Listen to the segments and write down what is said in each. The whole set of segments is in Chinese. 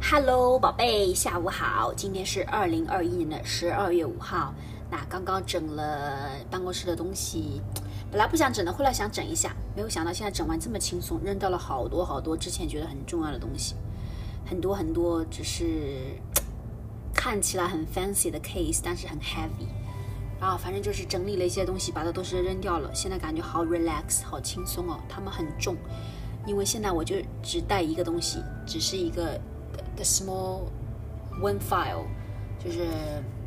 Hello，宝贝，下午好。今天是二零二一年的十二月五号。那刚刚整了办公室的东西，本来不想整的，后来想整一下，没有想到现在整完这么轻松，扔掉了好多好多之前觉得很重要的东西，很多很多只是看起来很 fancy 的 case，但是很 heavy。啊，反正就是整理了一些东西，把它都是扔掉了。现在感觉好 relax，好轻松哦。它们很重，因为现在我就只带一个东西，只是一个 the small one file，就是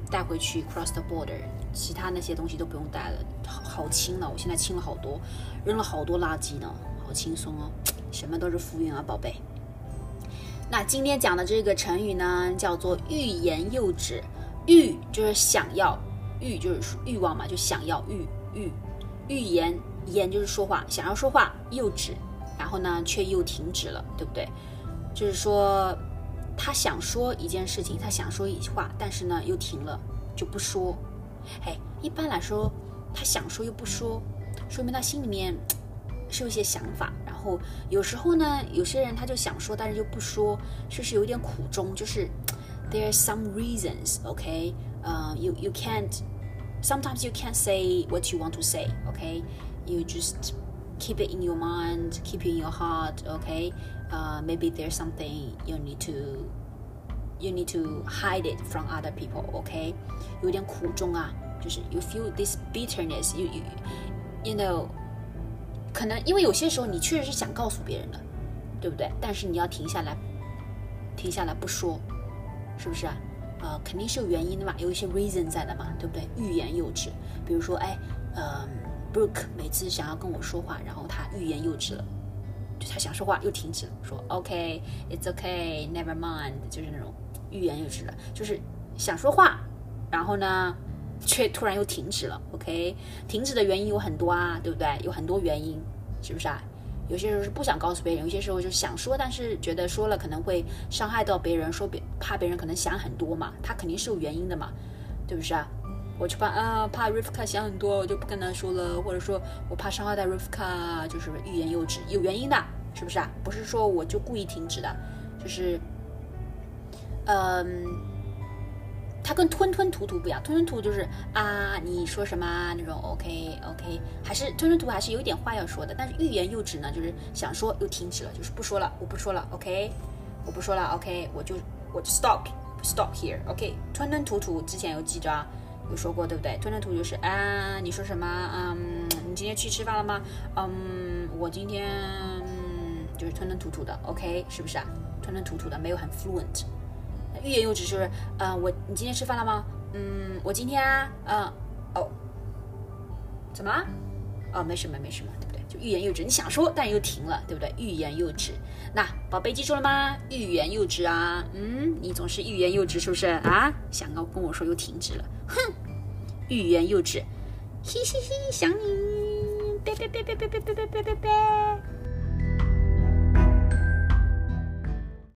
带回去 cross the border，其他那些东西都不用带了，好好轻了。我现在轻了好多，扔了好多垃圾呢，好轻松哦。什么都是浮云啊，宝贝。那今天讲的这个成语呢，叫做欲言又止。欲就是想要。欲就是欲望嘛，就想要欲欲欲言言就是说话，想要说话又止，然后呢却又停止了，对不对？就是说他想说一件事情，他想说一句话，但是呢又停了，就不说。哎，一般来说他想说又不说，说明他心里面是有一些想法。然后有时候呢，有些人他就想说，但是又不说，就是有点苦衷，就是 there are some reasons，OK，呃，you you can't。sometimes you can't say what you want to say OK？You just keep it in your mind keep it in your heart okay uh, maybe there's something you need to you need to hide it from other people okay 有点苦衷啊就是 you feel this bitterness you you you know 可能因为有些时候你确实是想告诉别人的，对不对？但是你要停下来，停下来不说，是不是啊？呃，肯定是有原因的嘛，有一些 reason 在的嘛，对不对？欲言又止，比如说，哎，呃 ，Brooke 每次想要跟我说话，然后他欲言又止了，就他想说话又停止了，说 OK，it's OK，never mind，就是那种欲言又止了，就是想说话，然后呢，却突然又停止了，OK，停止的原因有很多啊，对不对？有很多原因，是不是啊？有些时候是不想告诉别人，有些时候就想说，但是觉得说了可能会伤害到别人，说别怕别人可能想很多嘛，他肯定是有原因的嘛，对不是啊？我就怕啊，怕 Rivka 想很多，我就不跟他说了，或者说我怕伤害到 Rivka，就是欲言又止，有原因的，是不是啊？不是说我就故意停止的，就是，嗯。它跟吞吞吐吐不一样，吞吞吐就是啊，你说什么那种，OK OK，还是吞吞吐还是有点话要说的，但是欲言又止呢，就是想说又停止了，就是不说了，我不说了，OK，我不说了，OK，我就我就 stop stop here，OK，吞吞吐吐之前有记着啊有说过对不对？吞吞吐吐就是啊，你说什么？嗯，你今天去吃饭了吗？嗯，我今天就是吞吞吐吐的，OK，是不是啊？吞吞吐吐的没有很 fluent。欲言又止就是，呃，我你今天吃饭了吗？嗯，我今天啊，嗯，哦，怎么了？哦，没什么，没什么，对不对？就欲言又止，你想说，但又停了，对不对？欲言又止。那宝贝记住了吗？欲言又止啊，嗯，你总是欲言又止，是不是啊？想要跟我说又停止了，哼，欲言又止，嘻嘻嘻，想你，拜拜拜拜拜拜拜拜拜拜。